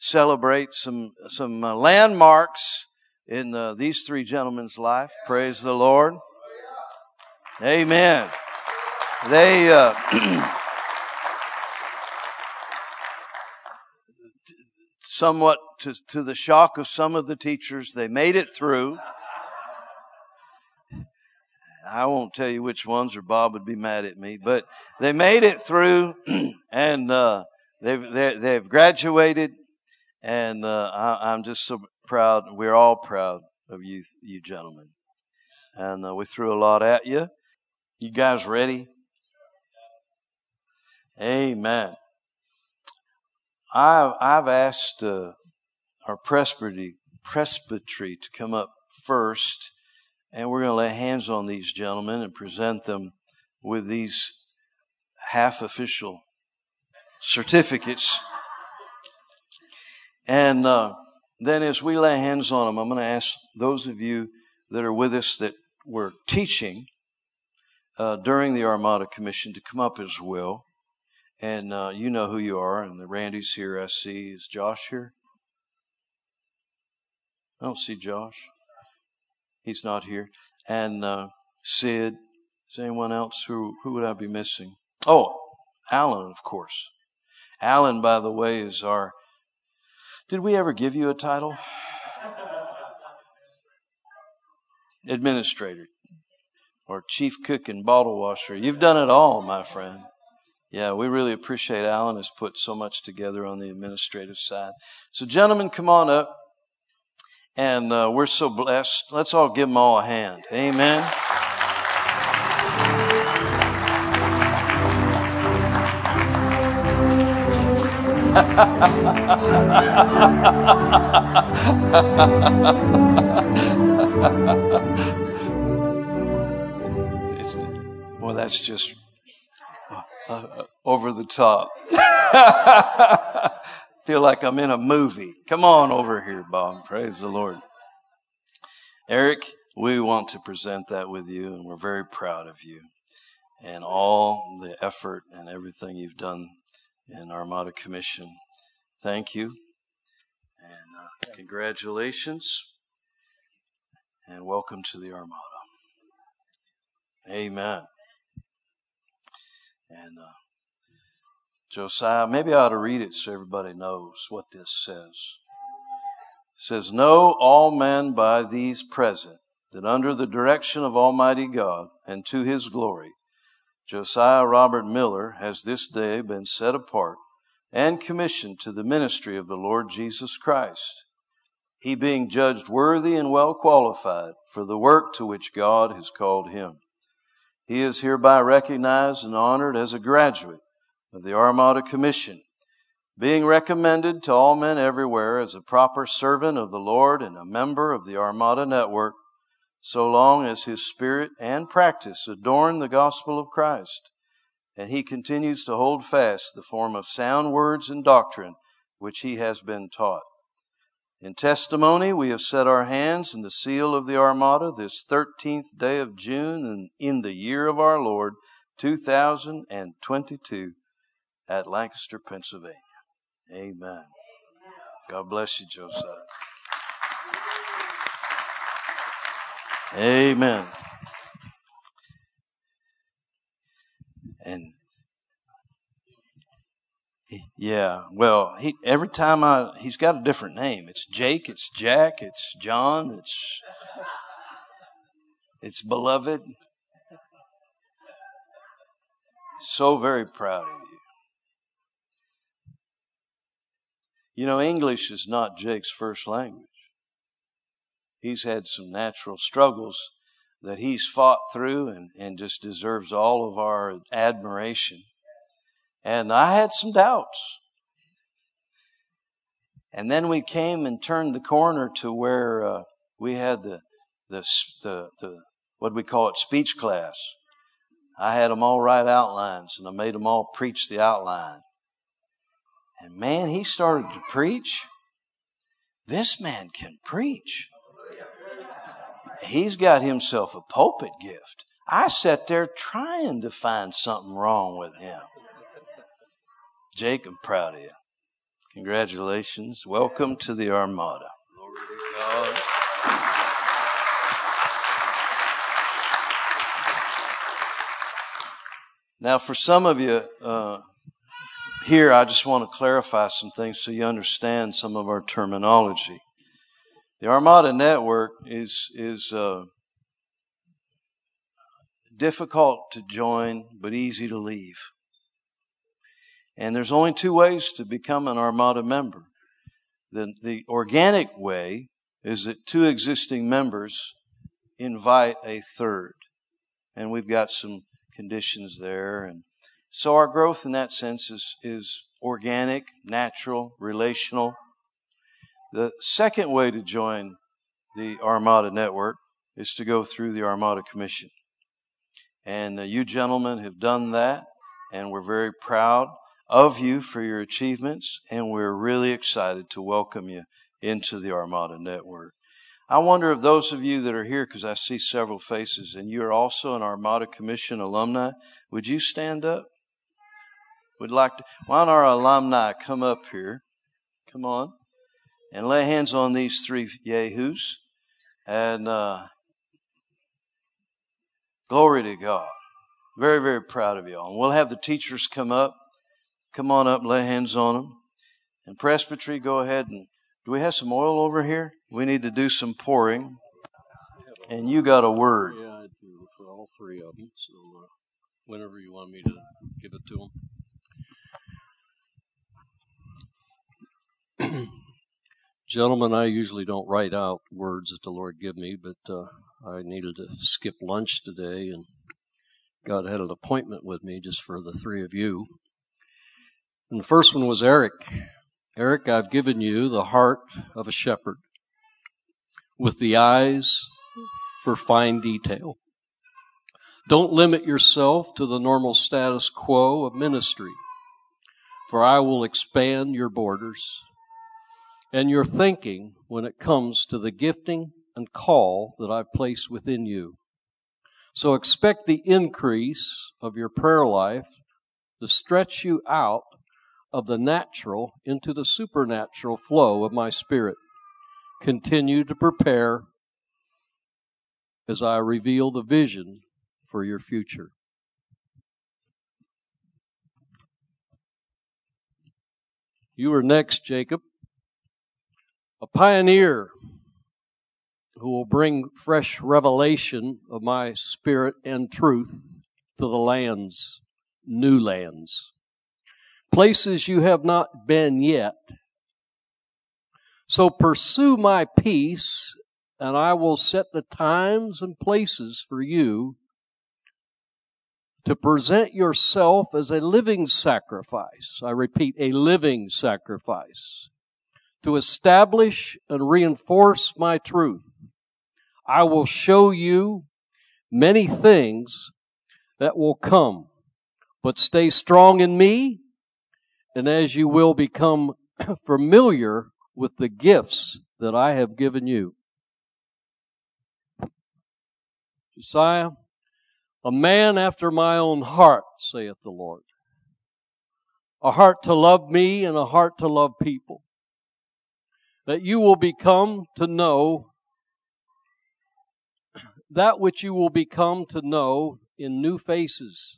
celebrate some some uh, landmarks in uh, these three gentlemen's life. Praise the Lord. Amen. They uh, somewhat to, to the shock of some of the teachers, they made it through. I won't tell you which ones, or Bob would be mad at me. But they made it through, and uh, they've they've graduated, and uh, I, am just so proud. We're all proud of you, you gentlemen. And uh, we threw a lot at you. You guys ready? Amen. I've I've asked uh, our presbytery presbytery to come up first and we're going to lay hands on these gentlemen and present them with these half official certificates. And uh, then, as we lay hands on them, I'm going to ask those of you that are with us that were teaching uh, during the Armada Commission to come up as well. And uh, you know who you are. And the Randy's here, I see. Is Josh here? I don't see Josh. He's not here. And uh, Sid. Is anyone else? Who, who would I be missing? Oh, Alan, of course. Alan, by the way, is our. Did we ever give you a title? Administrator or chief cook and bottle washer. You've done it all, my friend. Yeah, we really appreciate Alan has put so much together on the administrative side. So, gentlemen, come on up. And uh, we're so blessed. Let's all give them all a hand. Amen. well, that's just uh, uh, over the top. feel like I'm in a movie. Come on over here, Bob. Praise the Lord. Eric, we want to present that with you, and we're very proud of you and all the effort and everything you've done in Armada Commission. Thank you, and uh, congratulations, and welcome to the Armada. Amen. And uh, Josiah, maybe I ought to read it so everybody knows what this says. It says, Know all men by these present that under the direction of Almighty God and to his glory, Josiah Robert Miller has this day been set apart and commissioned to the ministry of the Lord Jesus Christ, he being judged worthy and well qualified for the work to which God has called him. He is hereby recognized and honored as a graduate of the Armada Commission, being recommended to all men everywhere as a proper servant of the Lord and a member of the Armada Network, so long as his spirit and practice adorn the gospel of Christ, and he continues to hold fast the form of sound words and doctrine which he has been taught. In testimony, we have set our hands in the seal of the Armada this 13th day of June in the year of our Lord, 2022 at Lancaster, Pennsylvania. Amen. God bless you, Josiah. Amen. And yeah, well, he every time I he's got a different name. It's Jake, it's Jack, it's John, it's it's beloved. So very proud of you. You know, English is not Jake's first language. He's had some natural struggles that he's fought through and, and just deserves all of our admiration. And I had some doubts. And then we came and turned the corner to where uh, we had the, the, the, the, what we call it, speech class. I had them all write outlines and I made them all preach the outline. And man, he started to preach. This man can preach. He's got himself a pulpit gift. I sat there trying to find something wrong with him. Jake, I'm proud of you. Congratulations. Welcome to the Armada. Now, for some of you uh, here, I just want to clarify some things so you understand some of our terminology. The Armada Network is is uh, difficult to join, but easy to leave. And there's only two ways to become an Armada member. The, the organic way is that two existing members invite a third. And we've got some conditions there. And so our growth in that sense is, is organic, natural, relational. The second way to join the Armada network is to go through the Armada Commission. And uh, you gentlemen have done that, and we're very proud of you for your achievements, and we're really excited to welcome you into the Armada Network. I wonder if those of you that are here, because I see several faces, and you're also an Armada Commission alumni, would you stand up? Would like to, why don't our alumni come up here? Come on. And lay hands on these three yahoos. And uh, glory to God. Very, very proud of y'all. And we'll have the teachers come up. Come on up, lay hands on them. And presbytery, go ahead and do we have some oil over here? We need to do some pouring. And you got a word. Yeah, I do for all three of them. So uh, whenever you want me to give it to them. Gentlemen, I usually don't write out words that the Lord give me, but uh, I needed to skip lunch today, and God had an appointment with me just for the three of you. And the first one was Eric. Eric, I've given you the heart of a shepherd with the eyes for fine detail. Don't limit yourself to the normal status quo of ministry, for I will expand your borders and your thinking when it comes to the gifting and call that I place within you. So expect the increase of your prayer life to stretch you out of the natural into the supernatural flow of my spirit. Continue to prepare as I reveal the vision for your future. You are next, Jacob, a pioneer who will bring fresh revelation of my spirit and truth to the lands, new lands places you have not been yet. So pursue my peace, and I will set the times and places for you to present yourself as a living sacrifice. I repeat, a living sacrifice. To establish and reinforce my truth. I will show you many things that will come, but stay strong in me and as you will become familiar with the gifts that I have given you. Josiah, a man after my own heart, saith the Lord. A heart to love me and a heart to love people. That you will become to know that which you will become to know in new faces.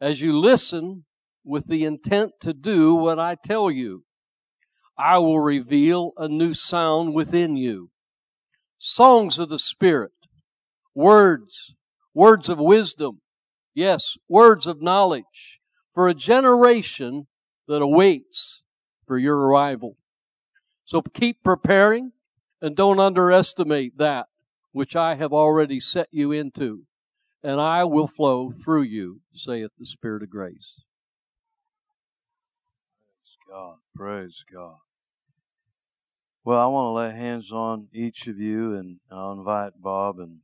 As you listen with the intent to do what I tell you. I will reveal a new sound within you. Songs of the Spirit, words, words of wisdom, yes, words of knowledge for a generation that awaits for your arrival. So keep preparing and don't underestimate that which I have already set you into, and I will flow through you, saith the Spirit of grace. Praise God. Praise God. Well, I want to lay hands on each of you, and I'll invite Bob and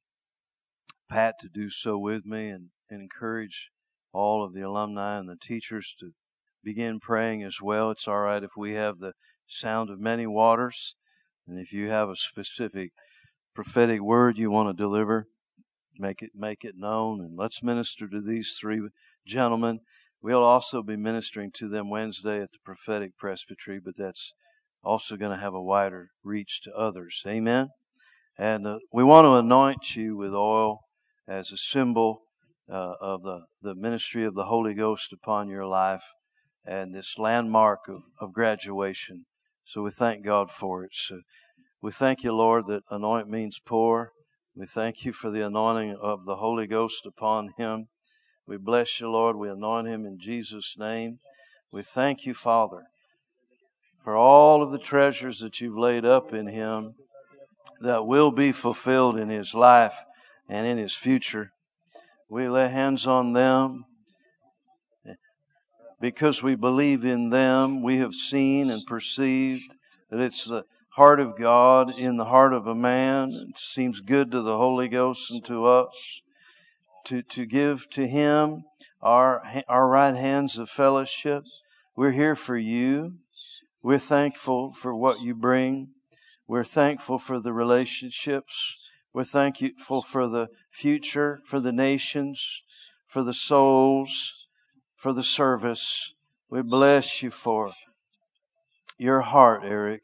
Pat to do so with me and, and encourage all of the alumni and the teachers to begin praying as well. It's all right if we have the sound of many waters, and if you have a specific prophetic word you want to deliver, make it make it known, and let's minister to these three gentlemen We'll also be ministering to them Wednesday at the prophetic presbytery, but that's also going to have a wider reach to others. Amen. And uh, we want to anoint you with oil as a symbol uh, of the, the ministry of the Holy Ghost upon your life and this landmark of, of graduation. So we thank God for it. So we thank you, Lord, that anoint means pour. We thank you for the anointing of the Holy Ghost upon him. We bless you, Lord. We anoint him in Jesus' name. We thank you, Father, for all of the treasures that you've laid up in him that will be fulfilled in his life and in his future. We lay hands on them because we believe in them. We have seen and perceived that it's the heart of God in the heart of a man. It seems good to the Holy Ghost and to us to, to give to Him our, our right hands of fellowship. We're here for you. We're thankful for what you bring. We're thankful for the relationships we're thankful for the future, for the nations, for the souls, for the service. We bless you for your heart, Eric.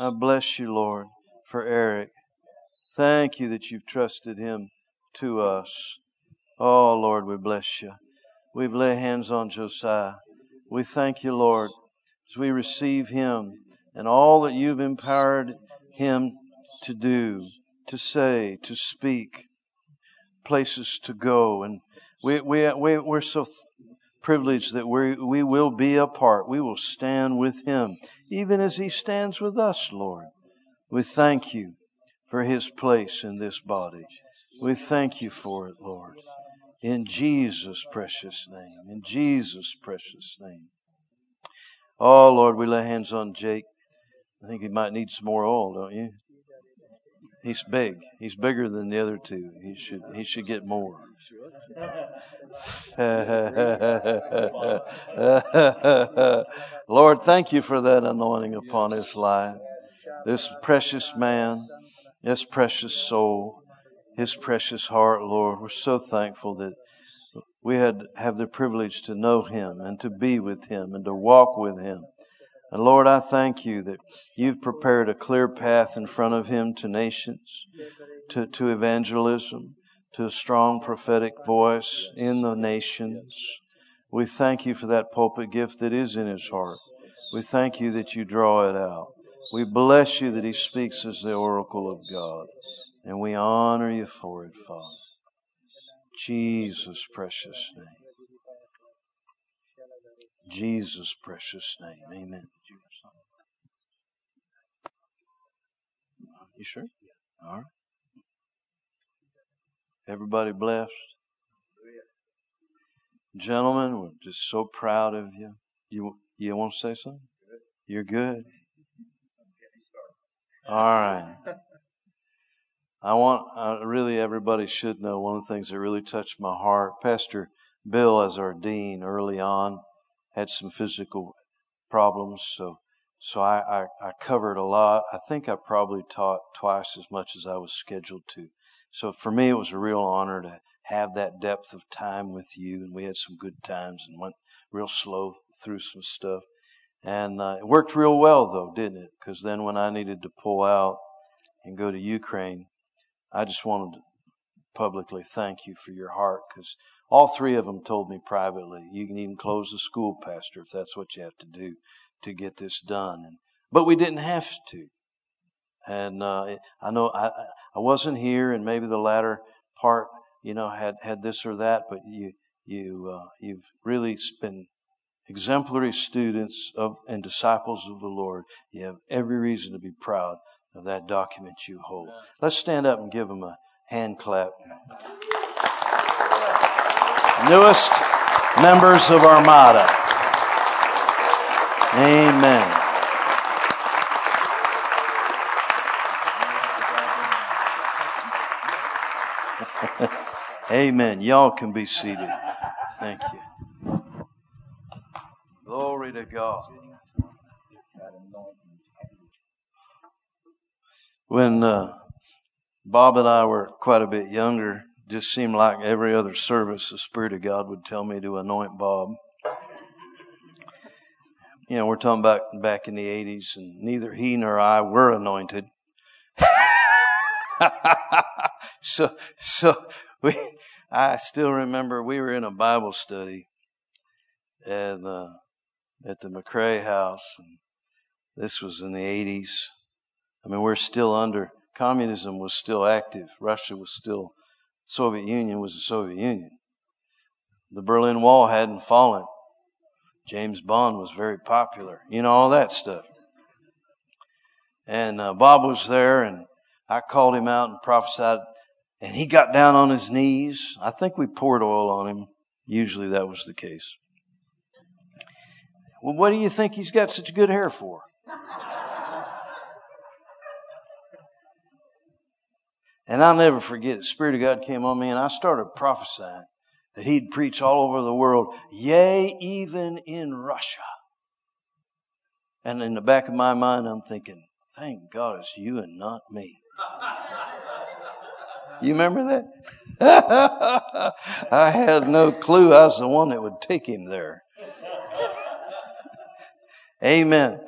I bless you, Lord, for Eric. Thank you that you've trusted him to us. Oh, Lord, we bless you. We've laid hands on Josiah. We thank you, Lord, as we receive him and all that you've empowered him to do to say, to speak, places to go. And we, we, we, we're so privileged that we, we will be a part. We will stand with Him, even as He stands with us, Lord. We thank you for His place in this body. We thank you for it, Lord. In Jesus' precious name. In Jesus' precious name. Oh, Lord, we lay hands on Jake. I think he might need some more oil, don't you? He's big. He's bigger than the other two. He should he should get more. Lord, thank you for that anointing upon his life. This precious man, this precious soul, his precious heart, Lord. We're so thankful that we had have the privilege to know him and to be with him and to walk with him. And Lord, I thank you that you've prepared a clear path in front of him to nations, to, to evangelism, to a strong prophetic voice in the nations. We thank you for that pulpit gift that is in his heart. We thank you that you draw it out. We bless you that he speaks as the oracle of God. And we honor you for it, Father. Jesus' precious name. Jesus' precious name. Amen. You sure? Yeah. All right. Everybody blessed? Gentlemen, we're just so proud of you. You you want to say something? You're good. All right. I want uh, really everybody should know one of the things that really touched my heart. Pastor Bill, as our dean early on, had some physical problems, so so I, I, I, covered a lot. I think I probably taught twice as much as I was scheduled to. So for me, it was a real honor to have that depth of time with you, and we had some good times and went real slow through some stuff. And uh, it worked real well, though, didn't it? Because then when I needed to pull out and go to Ukraine, I just wanted to publicly thank you for your heart because all three of them told me privately, you can even close the school, Pastor, if that's what you have to do to get this done. And, but we didn't have to. And uh, I know I, I wasn't here, and maybe the latter part, you know, had, had this or that, but you you uh, you've really been exemplary students of and disciples of the Lord. You have every reason to be proud of that document you hold. Let's stand up and give them a hand clap. Newest members of Armada. Amen. Amen. Y'all can be seated. Thank you. Glory to God. When uh, Bob and I were quite a bit younger, just seemed like every other service, the Spirit of God would tell me to anoint Bob. You know, we're talking about back in the 80s, and neither he nor I were anointed. so, so we, I still remember we were in a Bible study at, uh, at the McRae house, and this was in the 80s. I mean, we're still under, communism was still active. Russia was still, Soviet Union was the Soviet Union. The Berlin Wall hadn't fallen. James Bond was very popular. You know, all that stuff. And uh, Bob was there, and I called him out and prophesied, and he got down on his knees. I think we poured oil on him. Usually that was the case. Well, what do you think he's got such good hair for? and I'll never forget, the Spirit of God came on me, and I started prophesying that he'd preach all over the world, yea, even in Russia. And in the back of my mind, I'm thinking, thank God it's you and not me. You remember that? I had no clue I was the one that would take him there. Amen.